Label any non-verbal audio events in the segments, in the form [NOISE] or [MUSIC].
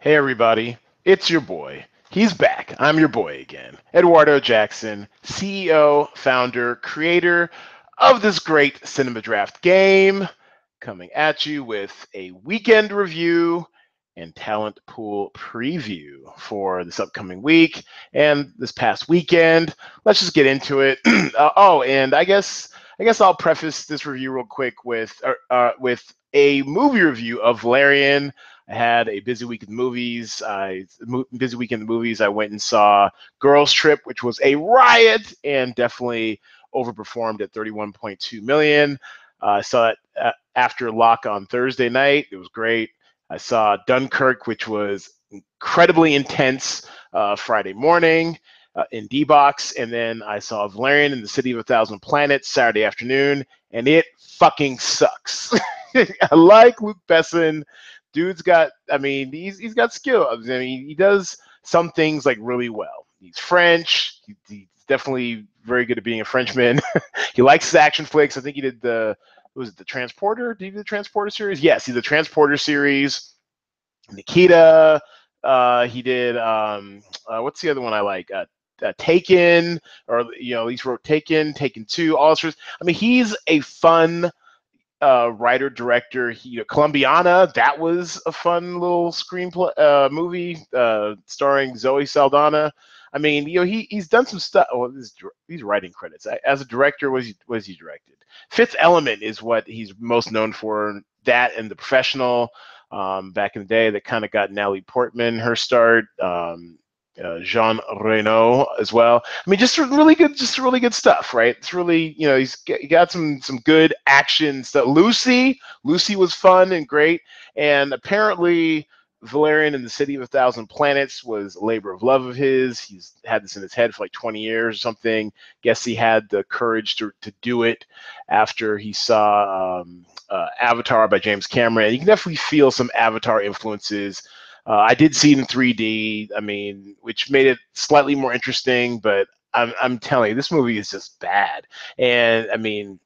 Hey, everybody. It's your boy. He's back. I'm your boy again. Eduardo Jackson, CEO, founder, creator of this great cinema draft game, coming at you with a weekend review and talent pool preview for this upcoming week and this past weekend. Let's just get into it. [CLEARS THROAT] uh, oh, and I guess I guess I'll preface this review real quick with uh, uh, with a movie review of Valerian. I had a busy week in movies. I busy week in the movies. I went and saw Girls Trip, which was a riot and definitely overperformed at 31.2 million. Uh, I saw it uh, after lock on Thursday night. It was great. I saw Dunkirk, which was incredibly intense uh, Friday morning uh, in D box, and then I saw Valerian in the City of a Thousand Planets Saturday afternoon, and it fucking sucks. [LAUGHS] I like Luc Besson. Dude's got, I mean, he's he's got skill. I mean, he does some things like really well. He's French. He, he's definitely very good at being a Frenchman. [LAUGHS] he likes his action flicks. I think he did the was it the Transporter? Did he do the Transporter series? Yes, he's the Transporter series. Nikita. Uh, he did. Um, uh, what's the other one I like? Uh, uh, Taken, or you know, he's wrote Taken, Taken Two, all sorts. I mean, he's a fun uh, writer director. He, Colombiana, that was a fun little screenplay uh, movie uh, starring Zoe Saldana. I mean, you know, he he's done some stuff. Well, these these writing credits as a director was he was he directed. Fifth Element is what he's most known for. That and The Professional um, back in the day that kind of got Natalie Portman her start. Um, uh, Jean Reno as well. I mean, just really good, just really good stuff, right? It's really, you know, he's he got some some good action stuff. Lucy, Lucy was fun and great, and apparently Valerian in the City of a Thousand Planets was a labor of love of his. He's had this in his head for like 20 years or something. Guess he had the courage to, to do it after he saw um, uh, Avatar by James Cameron. And you can definitely feel some Avatar influences. Uh, I did see it in 3D, I mean, which made it slightly more interesting, but I'm, I'm telling you, this movie is just bad. And I mean,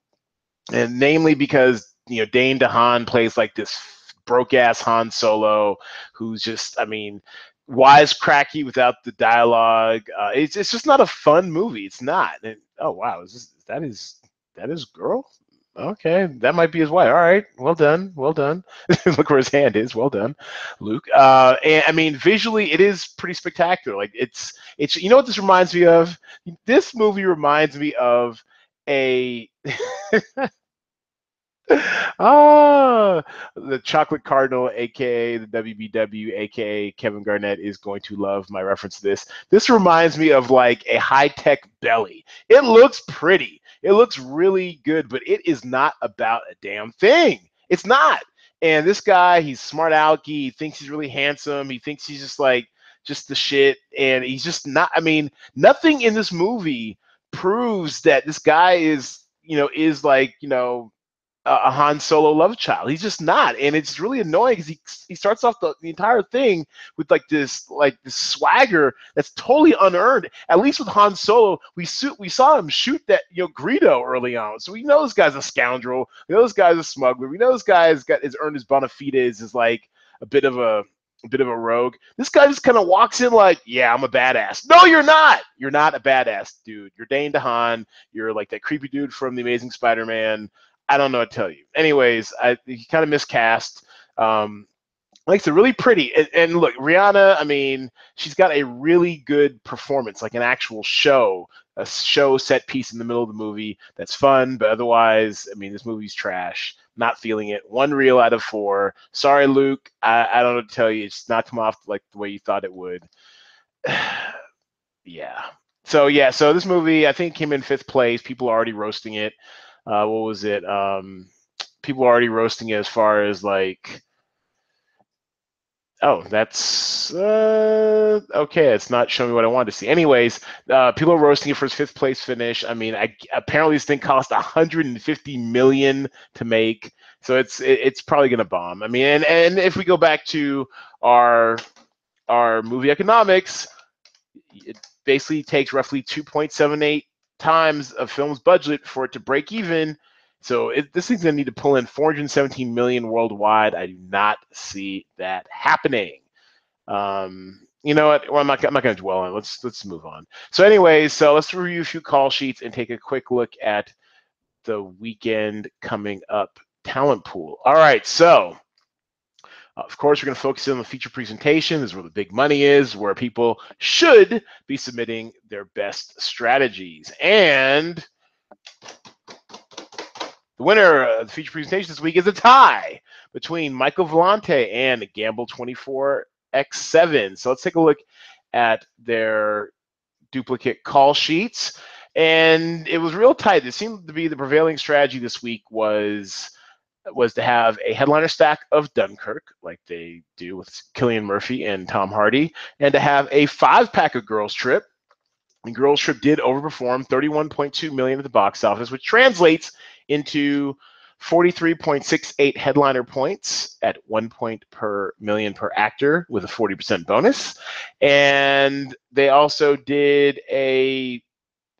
and namely because, you know, Dane DeHaan plays like this broke ass Han Solo, who's just, I mean, wisecracky without the dialogue. Uh, it's it's just not a fun movie. It's not. And, oh wow, is this, that is that is girl? Okay, that might be his wife. All right, well done, well done. [LAUGHS] Look where his hand is. Well done, Luc. Uh, and I mean, visually, it is pretty spectacular. Like it's it's you know what this reminds me of? This movie reminds me of a [LAUGHS] ah, the Chocolate Cardinal, aka the WBW, aka Kevin Garnett, is going to love my reference to this. This reminds me of like a high tech belly. It looks pretty, it looks really good, but it is not about a damn thing. It's not. And this guy, he's smart alecky. He thinks he's really handsome. He thinks he's just like just the shit, and he's just not. I mean, nothing in this movie proves that this guy is, you know, is like, you know, a Han Solo love child. He's just not, and it's really annoying because he he starts off the, the entire thing with like this like this swagger that's totally unearned. At least with Han Solo, we su- we saw him shoot that you know Greedo early on, so we know this guy's a scoundrel. We know this guy's a smuggler. We know this guy's got has earned his bona fides is like a bit of a a bit of a rogue. This guy just kind of walks in like, yeah, I'm a badass. No, you're not. You're not a badass, dude. You're Dane DeHaan. You're like that creepy dude from the Amazing Spider-Man. I don't know what to tell you. Anyways, I he kind of miscast. Um, like it's really pretty. And, and, look, Rihanna. I mean, she's got a really good performance, like an actual show, a show set piece in the middle of the movie that's fun. But otherwise, I mean, this movie's trash. Not feeling it. One reel out of four. Sorry, Luc. I, I don't know to tell you. It's not come off like the way you thought it would. [SIGHS] yeah. So yeah. So this movie, I think, came in fifth place. People are already roasting it uh, what was it? Um, people are already roasting it as far as like, oh, that's uh, okay. It's not showing me what I wanted to see. Anyways, uh, people are roasting it for his fifth place finish. I mean, I, apparently this thing cost 150 million to make, so it's it, it's probably gonna bomb. I mean, and and if we go back to our our movie economics, it basically takes roughly 2.78 times a film's budget for it to break even. So it, this thing's gonna need to pull in 417 million worldwide. I do not see that happening. Um, you know what? Well, I'm not, I'm not going to dwell on. It. Let's let's move on. So, anyways, so let's review a few call sheets and take a quick look at the weekend coming up talent pool. All right, so Uh, of course, we're going to focus in on the feature presentation. This is where the big money is, where people should be submitting their best strategies. And the winner of the feature presentation this week is a tie between Michael Vellante and Gamble 24X7. So let's take a look at their duplicate call sheets. And it was real tight. It seemed to be the prevailing strategy this week was was to have a headliner stack of Dunkirk, like they do with Cillian Murphy and Tom Hardy, and to have a five pack of Girls Trip. And Girls Trip did overperform 31.2 million at the box office, which translates into 43.68 headliner points at one point per million per actor with a 40% bonus. And they also did a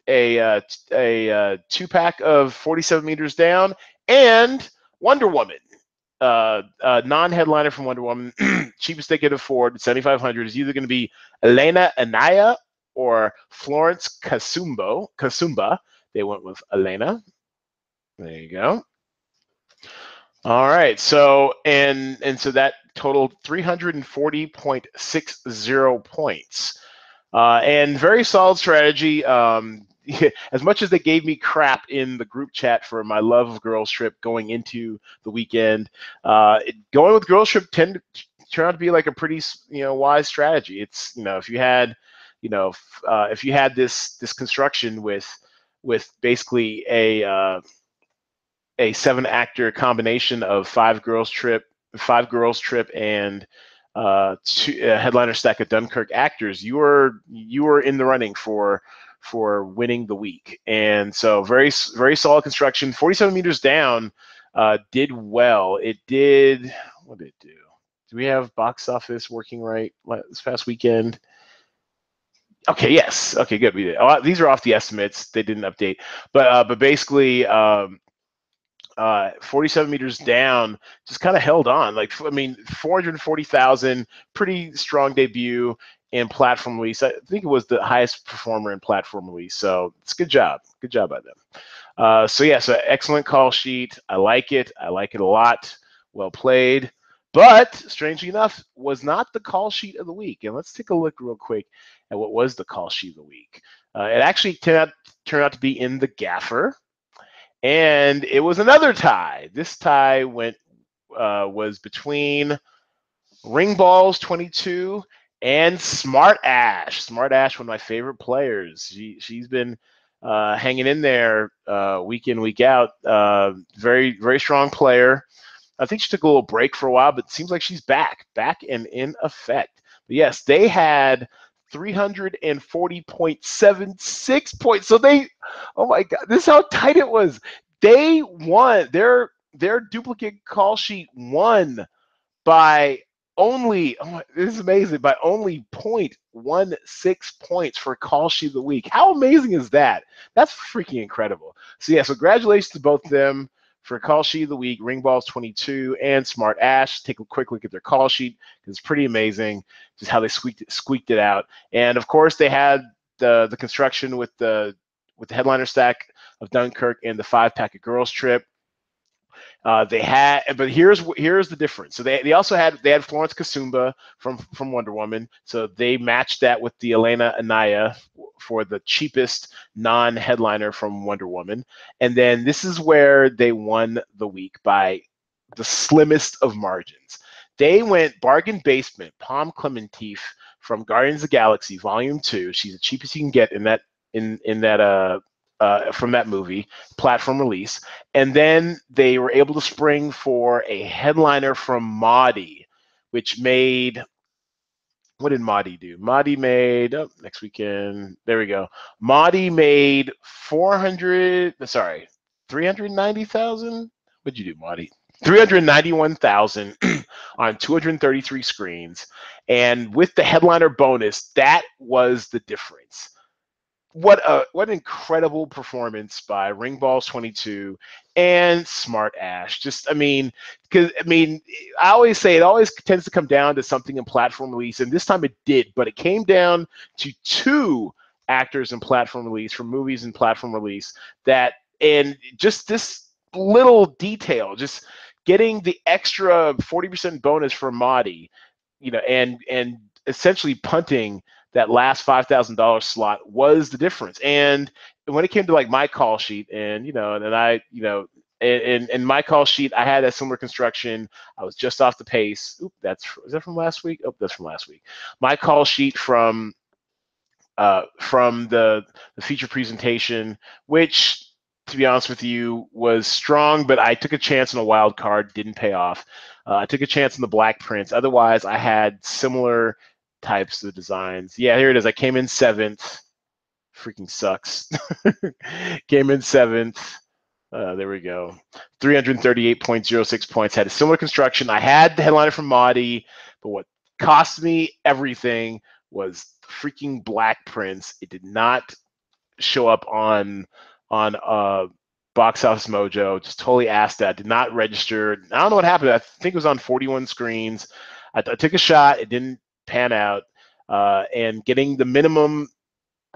a uh, a uh, two pack of 47 meters down and Wonder Woman, uh, non-headliner from Wonder Woman, [CLEARS THROAT] cheapest they could afford, 7,500 is either going to be Elena Anaya or Florence Kasumbo. Kasumba. They went with Elena. There you go. All right. So and and so that totaled 340.60 points. Uh, and very solid strategy. Um, as much as they gave me crap in the group chat for my love of Girls Trip going into the weekend, uh, it, going with Girls Trip tend to turn out to be like a pretty you know wise strategy. It's you know if you had you know uh, if you had this this construction with with basically a uh, a seven actor combination of five girls trip five girls trip and uh, two, a headliner stack of Dunkirk actors, you were you were in the running for for winning the week. And so very very solid construction. 47 meters down uh, did well. It did what did it do? Do we have box office working right this past weekend? Okay, yes. Okay, good. We did. These are off the estimates. They didn't update, but uh, but basically, um, uh, 47 meters down, just kind of held on. Like I mean, 440,000, pretty strong debut in platform release. I think it was the highest performer in platform release. So it's good job. Good job by them. Uh, so yeah, so excellent call sheet. I like it. I like it a lot. Well played. But strangely enough, was not the call sheet of the week. And let's take a look real quick at what was the call sheet of the week. Uh, it actually turned out, turned out to be in the gaffer, and it was another tie. This tie went uh, was between Ring Balls 22 and Smart Ash. Smart Ash, one of my favorite players. She she's been uh, hanging in there uh, week in week out. Uh, very very strong player. I think she took a little break for a while, but it seems like she's back, back and in effect. But yes, they had 340.76 points. So they, oh my God, this is how tight it was. They won. Their their duplicate call sheet won by only oh, this is amazing by only 0.16 points for call sheet of the week. How amazing is that? That's freaking incredible. So yeah, so congratulations to both of them for call sheet of the week, Ringballs 22 and Smart Ash. Take a quick look at their call sheet it's pretty amazing just how they squeaked it, squeaked it out. And of course, they had the the construction with the with the headliner stack of Dunkirk and the five pack of Girls Trip. Uh, they had, but here's here's the difference. So they, they also had they had Florence Kasumba from from Wonder Woman. So they matched that with the Elena Anaya for the cheapest non-headliner from Wonder Woman. And then this is where they won the week by the slimmest of margins. They went bargain basement Pom Klementieff from Guardians of Galaxy Volume Two. She's the cheapest you can get in that in in that uh uh, from that movie, platform release. And then they were able to spring for a headliner from Maudie, which made what did Maudie do? Maudie made oh, next weekend. There we go. Maudie made 400, sorry, 390,000. What'd you do, Maudie? 391,000 [CLEARS THROAT] on 233 screens. And with the headliner bonus, that was the difference. What a what an incredible performance by Ring Balls 22 and Smart Ash. Just I mean, because I mean, I always say it always tends to come down to something in platform release, and this time it did, but it came down to two actors in platform release from movies and platform release that and just this little detail, just getting the extra 40% bonus for Maudie, you know, and and essentially punting that last five thousand dollars slot was the difference. And when it came to like my call sheet, and you know, and then I, you know, in in my call sheet, I had a similar construction. I was just off the pace. Oop, that's is that from last week? Oh, that's from last week. My call sheet from uh, from the the feature presentation, which to be honest with you, was strong, but I took a chance on a wild card, didn't pay off. Uh, I took a chance on the Black Prince. Otherwise, I had similar types of designs. Yeah, here it is. I came in seventh. Freaking sucks. [LAUGHS] came in seventh. Uh, there we go. 338.06 points. Had a similar construction. I had the headliner from Maudie, but what cost me everything was freaking Black Prince. It did not show up on on uh, Box Office Mojo. Just totally asked that. Did not register. I don't know what happened. I think it was on 41 screens. I, I took a shot. It didn't pan out. Uh, and getting the minimum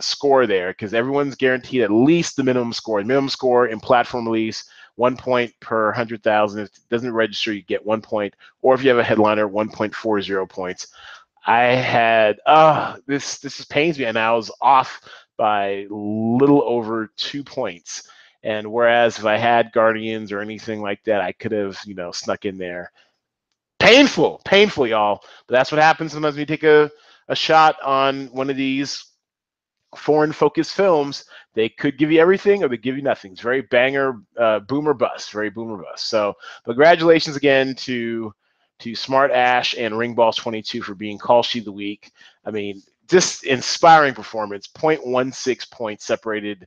score there because everyone's guaranteed at least the minimum score. Minimum score in platform release, one point per hundred thousand. If it doesn't register, you get one point, or if you have a headliner, 1.40 points. I had uh this this pains me, and I was off by little over two points. And whereas if I had Guardians or anything like that, I could have, you know, snuck in there. Painful, painful, y'all. But that's what happens sometimes when you take a, a shot on one of these foreign focused films. They could give you everything or they give you nothing. It's very banger, uh, boomer bust, very boomer bust. So, congratulations again to to Smart Ash and Ring Ringballs 22 for being call of the week. I mean, just inspiring performance. 0.16 points separated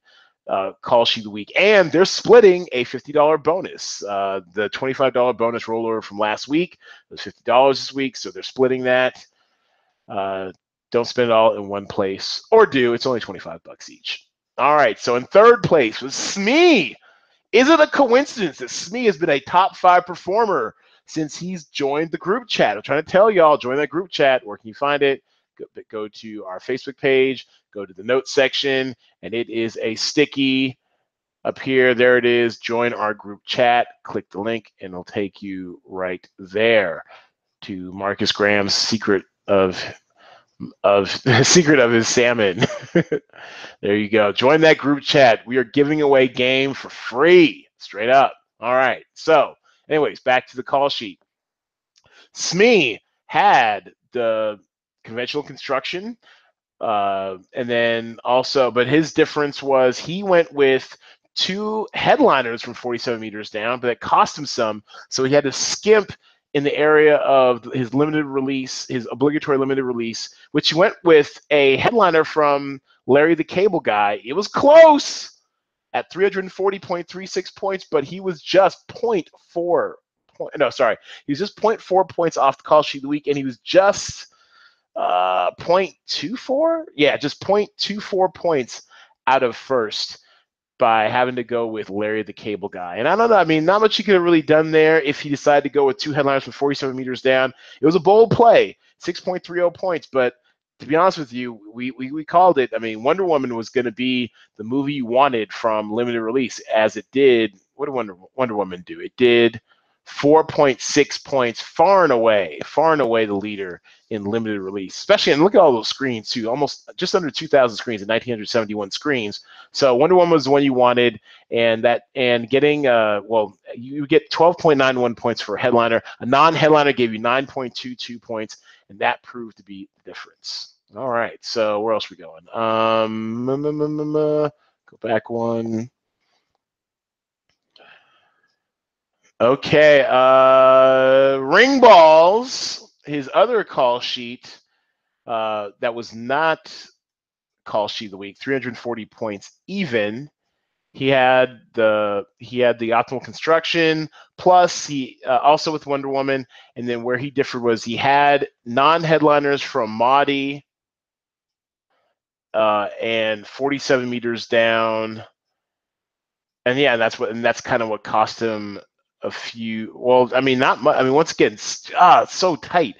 uh, call sheet of the week, and they're splitting a $50 bonus. Uh, the $25 bonus rollover from last week was $50 this week, so they're splitting that. Uh, don't spend it all in one place, or do. It's only 25 bucks each. All right, so in third place was Smee. Is it a coincidence that Smee has been a top five performer since he's joined the group chat? I'm trying to tell y'all, join that group chat. Where can you find it? Go, go to our Facebook page, go to the notes section, and it is a sticky up here. There it is. Join our group chat. Click the link, and it'll take you right there to Marcus Graham's secret of of [LAUGHS] secret of his salmon. [LAUGHS] there you go. Join that group chat. We are giving away game for free, straight up. All right. So, anyways, back to the call sheet. Smee had the conventional construction. Uh, and then also, but his difference was he went with two headliners from 47 meters down, but it cost him some. So he had to skimp in the area of his limited release, his obligatory limited release, which went with a headliner from Larry the Cable Guy. It was close at 340.36 points, but he was just 0.4 point. No, sorry, he was just 0.4 points off the call sheet of the week, and he was just uh 0.24 yeah just 0.24 points out of first by having to go with Larry the Cable Guy. And I don't know, I mean, not much he could have really done there if he decided to go with two headliners from 47 meters down. It was a bold play, 6.30 points, but to be honest with you, we, we, we called it. I mean, Wonder Woman was going to be the movie you wanted from limited release, as it did. What did Wonder, Wonder Woman do? It did 4.6 points, far and away, far and away the leader in limited release. Especially, and look at all those screens too, almost just under 2,000 screens and 1,971 screens. So Wonder Woman was the one you wanted, and that and getting uh well, you get 12.91 points for a headliner. A non-headliner gave you 9.22 points, and that proved to be the difference. All right, so where else are we going? Um, go back one. Okay, uh, ring balls. His other call sheet uh, that was not call sheet of the week, 340 points even. He had the he had the optimal construction plus he uh, also with Wonder Woman, and then where he differed was he had non-headliners from Maudie uh, and 47 meters down. And yeah, that's what, and that's kind of what cost him a few. Well, I mean, not much. I mean, once again, ah, so tight.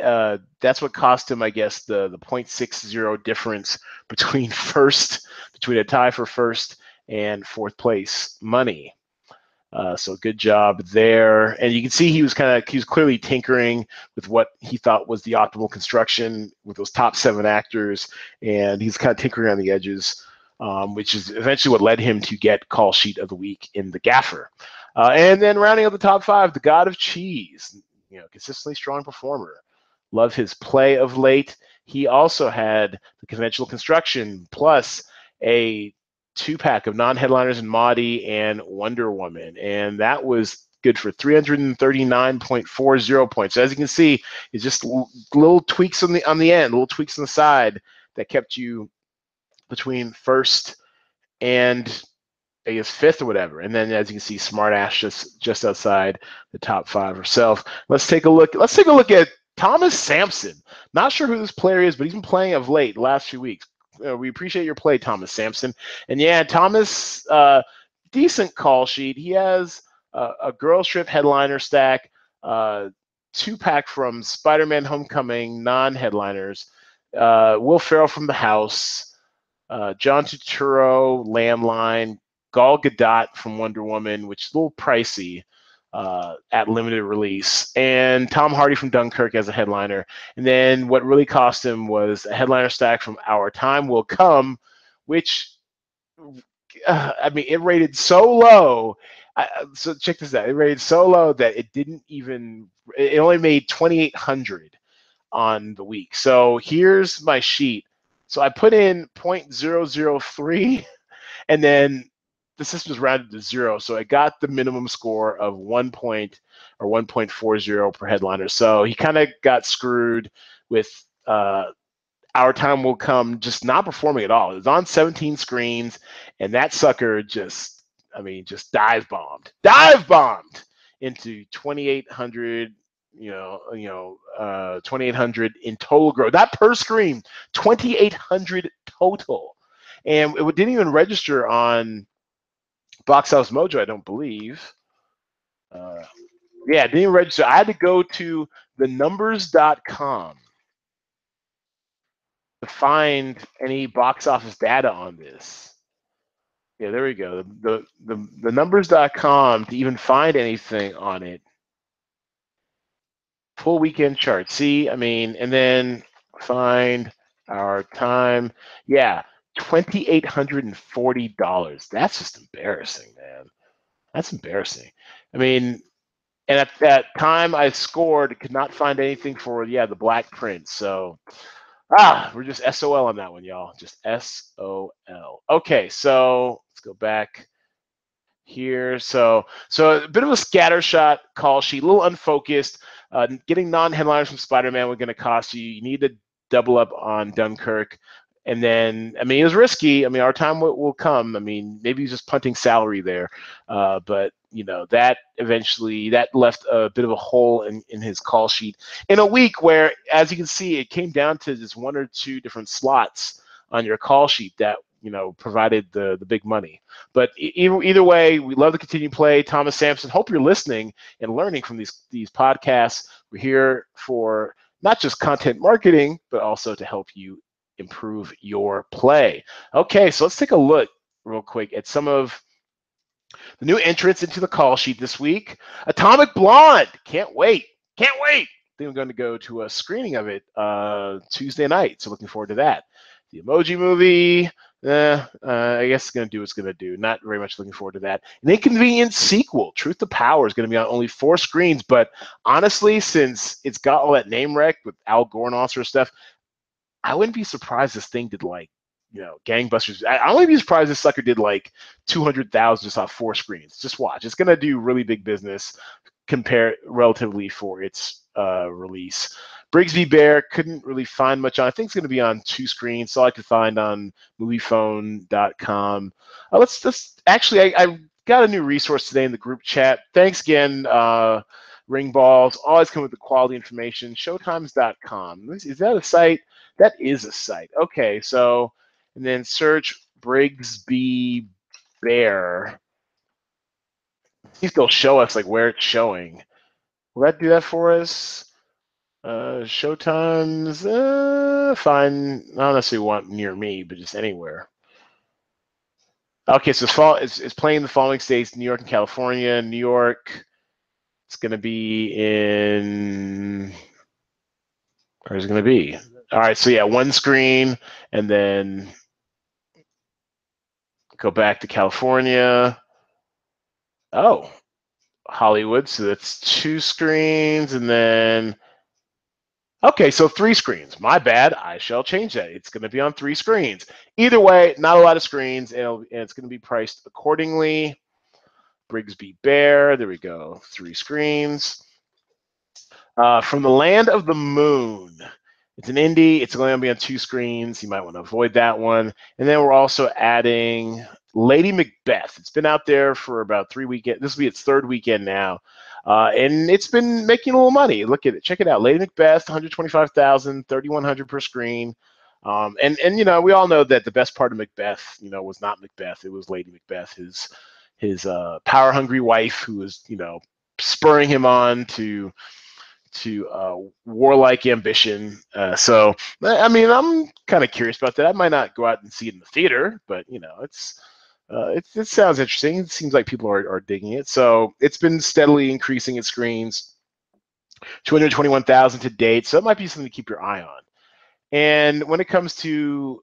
Uh, that's what cost him, I guess, the the 0.60 difference between [LAUGHS] first, between a tie for first and fourth place money. Uh, so good job there. And you can see he was kind of he was clearly tinkering with what he thought was the optimal construction with those top seven actors, and he's kind of tinkering on the edges, um, which is eventually what led him to get call sheet of the week in the Gaffer. Uh, and then rounding out the top five, the God of Cheese, you know, consistently strong performer. Love his play of late. He also had the conventional construction plus a two pack of non headliners and Maudie and Wonder Woman. And that was good for 339.40 points. So as you can see, it's just little tweaks on the on the end, little tweaks on the side that kept you between first and I guess fifth or whatever. And then as you can see, Smart Ash just just outside the top five herself. Let's take a look. Let's take a look at Thomas Sampson. Not sure who this player is, but he's been playing of late, last few weeks. Uh, we appreciate your play, Thomas Sampson. And yeah, Thomas, uh, decent call sheet. He has a, a Girls Trip headliner stack, uh, two pack from Spider Man Homecoming, non headliners, uh, Will Ferrell from the house, uh, John Turturro, Landline, Gal Gadot from Wonder Woman, which is a little pricey uh, at limited release, and Tom Hardy from Dunkirk as a headliner. And then what really cost him was a headliner stack from Our Time Will Come, which uh, I mean, it rated so low. Uh, so check this out. It rated so low that it didn't even. It only made 2,800 on the week. So here's my sheet. So I put in 0.003, [LAUGHS] and then the system is rounded to zero, so I got the minimum score of one point or 1.40 per headliner. So he kind of got screwed with uh, our time will come just not performing at all. It was on 17 screens, and that sucker just, I mean, just dive bombed, dive bombed into 2,800 you know, you know, uh, 2,800 in total growth. Not per screen, 2,800 total, and it didn't even register on Box Office Mojo, I don't believe. Uh, yeah, didn't register. I had to go to the numbers.com to find any box office data on this. Yeah, there we go. The the the, the numbers.com to even find anything on it. Full weekend chart. See, I mean, and then find our time. Yeah, $2,840. That's just embarrassing, man. That's embarrassing. I mean, and at that time I scored, could not find anything for, yeah, the Black Prince. So, ah, we're just SOL on that one, y'all. Just SOL. Okay, so let's go back here. So, so a bit of a scattershot call sheet, a little unfocused. Uh, getting non-headliners from Spider-Man was going to cost you. You need to double up on Dunkirk. And then, I mean, it was risky. I mean, our time will, will come. I mean, maybe he's just punting salary there. Uh, but, you know, that eventually, that left a bit of a hole in, in his call sheet in a week where, as you can see, it came down to just one or two different slots on your call sheet that, you know, provided the, the big money. But either, either way, we love to continue play. Thomas Sampson, hope you're listening and learning from these, these podcasts. We're here for not just content marketing, but also to help you improve your play. Okay, so let's take a look real quick at some of the new entrants into the call sheet this week. Atomic Blonde. Can't wait. Can't wait. I think I'm going to go to a screening of it uh, Tuesday night. So looking forward to that. The Emoji Movie. Eh, uh, I guess it's going to do what it's going to do. Not very much looking forward to that. An inconvenient sequel. Truth to Power is going to be on only four screens. But honestly, since it's got all that name wreck with Al Gore and all sort of stuff, I wouldn't be surprised this thing did like, you know, gangbusters. I, I wouldn't be surprised this sucker did like 200,000 just off four screens. Just watch. It's going to do really big business compare relatively for its uh, release. Brigsby Bear couldn't really find much on. I think it's going to be on two screens. So I could find on moviefone.com. Uh, let's just actually, I, I, got a new resource today in the group chat. Thanks again, uh, Ring Balls. Always come with the quality information. Showtimes.com. Is that a site? That is a site. Okay, so and then search Brigsby Bear. If they'll show us like where it's showing. Will that do that for us? Uh, show times, uh, fine. Not necessarily want near me, but just anywhere. Okay, so it's, fall, it's, it's playing the following states: New York and California. New York, it's going to be in. Where's it going to be? All right, so yeah, one screen, and then go back to California. Oh, Hollywood. So that's two screens, and then Okay, so three screens. My bad. I shall change that. It's going to be on three screens. Either way, not a lot of screens, and, it's going to be priced accordingly. Brigsby Bear. There we go. Three screens. Uh, from the Land of the Moon. It's an indie. It's only going to be on two screens. You might want to avoid that one. And then we're also adding Lady Macbeth. It's been out there for about three weekends. This will be its third weekend now. Uh, and it's been making a little money. Look at it. Check it out. Lady Macbeth, 125,000, 3,100 per screen. Um, and and you know we all know that the best part of Macbeth, you know, was not Macbeth. It was Lady Macbeth, his his uh, power hungry wife, who was you know spurring him on to to uh, warlike ambition. Uh, so I mean, I'm kind of curious about that. I might not go out and see it in the theater, but you know, it's uh, it, it sounds interesting. It seems like people are, are digging it. So it's been steadily increasing its screens, 221,000 to date. So it might be something to keep your eye on. And when it comes to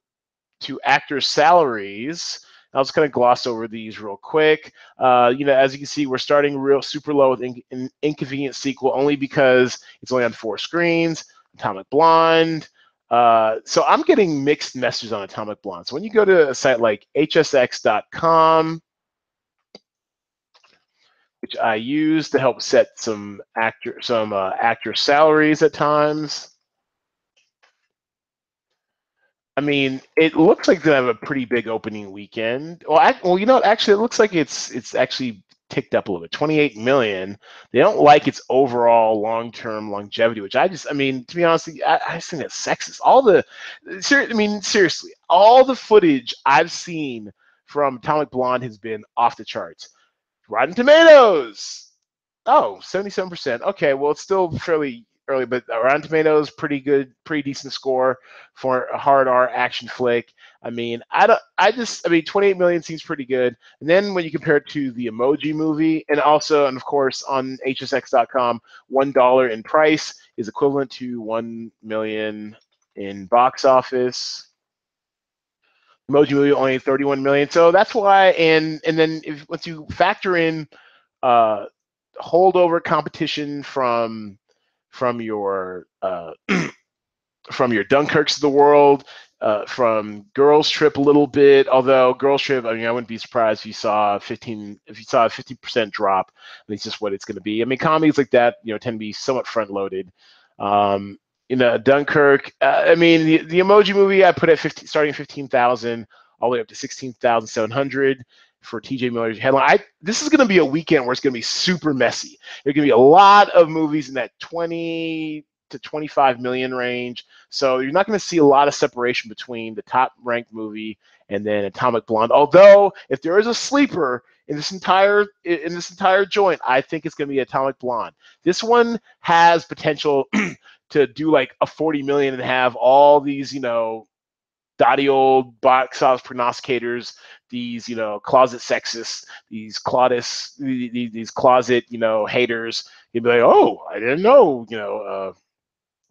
to actor salaries, I'll just kind of gloss over these real quick. Uh, you know, as you can see, we're starting real super low with in, Inconvenient Sequel only because it's only on four screens. Atomic Blonde, uh, so I'm getting mixed messages on Atomic Blonde. So when you go to a site like hsx.com, which I use to help set some actor some uh, actor salaries at times. I mean, it looks like they have a pretty big opening weekend. Well, I, well, you know, actually, it looks like it's it's actually ticked up a little bit. 28 million. They don't like its overall long-term longevity which i just i mean to be honest i, I just think that's sexist. All the ser- i mean seriously all the footage i've seen from atomic blonde has been off the charts. Rotten tomatoes! Oh 77% okay well it's still fairly early, but Rotten Tomatoes pretty good, pretty decent score for a hard R action flick. I mean, I don't, I just, I mean, 28 million seems pretty good. And then when you compare it to the Emoji Movie, and also, and of course, on HSX.com, one dollar in price is equivalent to one million in box office. Emoji Movie only 31 million, so that's why. And and then if once you factor in uh, holdover competition from from your uh, [CLEARS THROAT] from your Dunkirks of the world, uh, from Girls Trip a little bit. Although Girls Trip, I mean, I wouldn't be surprised if you saw 15 if you saw a 50% drop. It's just what it's going to be. I mean, comedies like that, you know, tend to be somewhat front loaded. Um, you know, Dunkirk. Uh, I mean, the, the Emoji Movie I put at 15, starting 15,000 all the way up to 16,700 for TJ Miller's headline. I, this is going to be a weekend where it's going to be super messy. There's going to be a lot of movies in that 20 to 25 million range. So you're not going to see a lot of separation between the top ranked movie and then Atomic Blonde. Although if there is a sleeper in this entire in this entire joint, I think it's going to be Atomic Blonde. This one has potential [CLEARS THROAT] to do like a 40 million and have all these, you know, dotty old box office prognosticators, these you know closet sexists, these Claudus, these, these closet you know haters. You'd be like, oh, I didn't know, you know. Uh,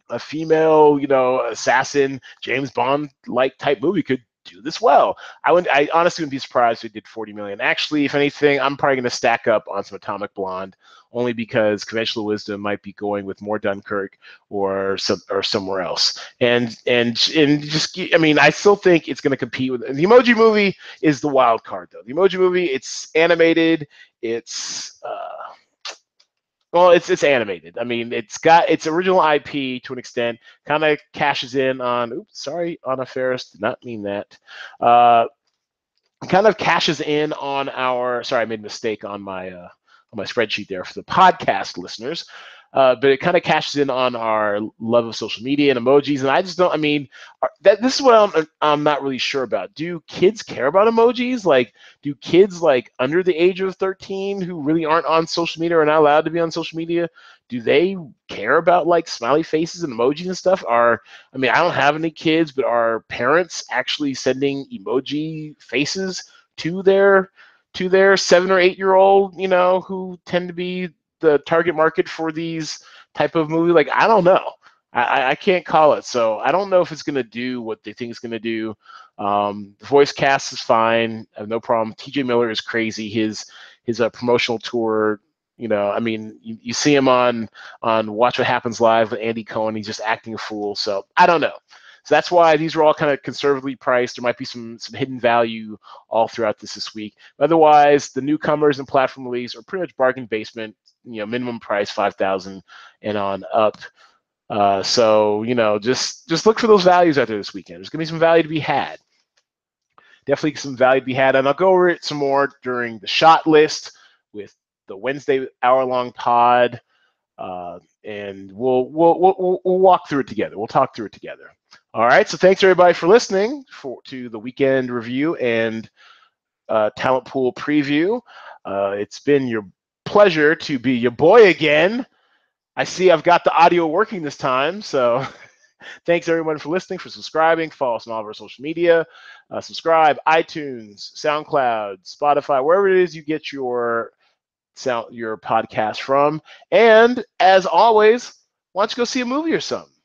a female, you know, assassin, James Bond like type movie could do this well. I would I honestly wouldn't be surprised if it did 40 million. Actually, if anything, I'm probably gonna stack up on some Atomic Blonde only because conventional wisdom might be going with more Dunkirk or some or somewhere else. And and and just I mean, I still think it's gonna compete with the emoji movie is the wild card though. The emoji movie, it's animated, it's uh well, it's it's animated. I mean, it's got its original IP to an extent. Kind of cashes in on. Oops, sorry, Anna Faris did not mean that. Uh, kind of cashes in on our. Sorry, I made a mistake on my uh, my spreadsheet there for the podcast listeners. uh, but it kind of cashes in on our love of social media and emojis. And I just don't. I mean, are, that this is what I'm I'm not really sure about. Do kids care about emojis? Like, do kids like under the age of 13 who really aren't on social media or not allowed to be on social media? Do they care about like smiley faces and emojis and stuff? Are I mean, I don't have any kids, but are parents actually sending emoji faces to their to their seven or eight year old, you know, who tend to be the target market for these type of movie? Like, I don't know. I, I can't call it. So I don't know if it's going to do what they think it's going to do. Um, the voice cast is fine. I have no problem. TJ Miller is crazy. His his uh, promotional tour. You know, I mean, you, you see him on on Watch What Happens Live with Andy Cohen. He's just acting a fool. So I don't know. So that's why these are all kind of conservatively priced. There might be some some hidden value all throughout this this week. Otherwise, the newcomers and platform release are pretty much bargain basement. You know, minimum price five thousand and on up. Uh, so you know, just just look for those values out there this weekend. There's gonna be some value to be had. Definitely some value to be had, and I'll go over it some more during the shot list with the Wednesday hour-long pod, uh, and we'll, we'll we'll we'll walk through it together. We'll talk through it together. All right. So thanks everybody for listening for to the weekend review and uh, talent pool preview. Uh, it's been your pleasure to be your boy again. I see I've got the audio working this time. So [LAUGHS] thanks everyone for listening, for subscribing. Follow us on all of our social media. Uh, subscribe, iTunes, SoundCloud, Spotify, wherever it is you get your sound your podcast from. And as always, why don't you go see a movie or something?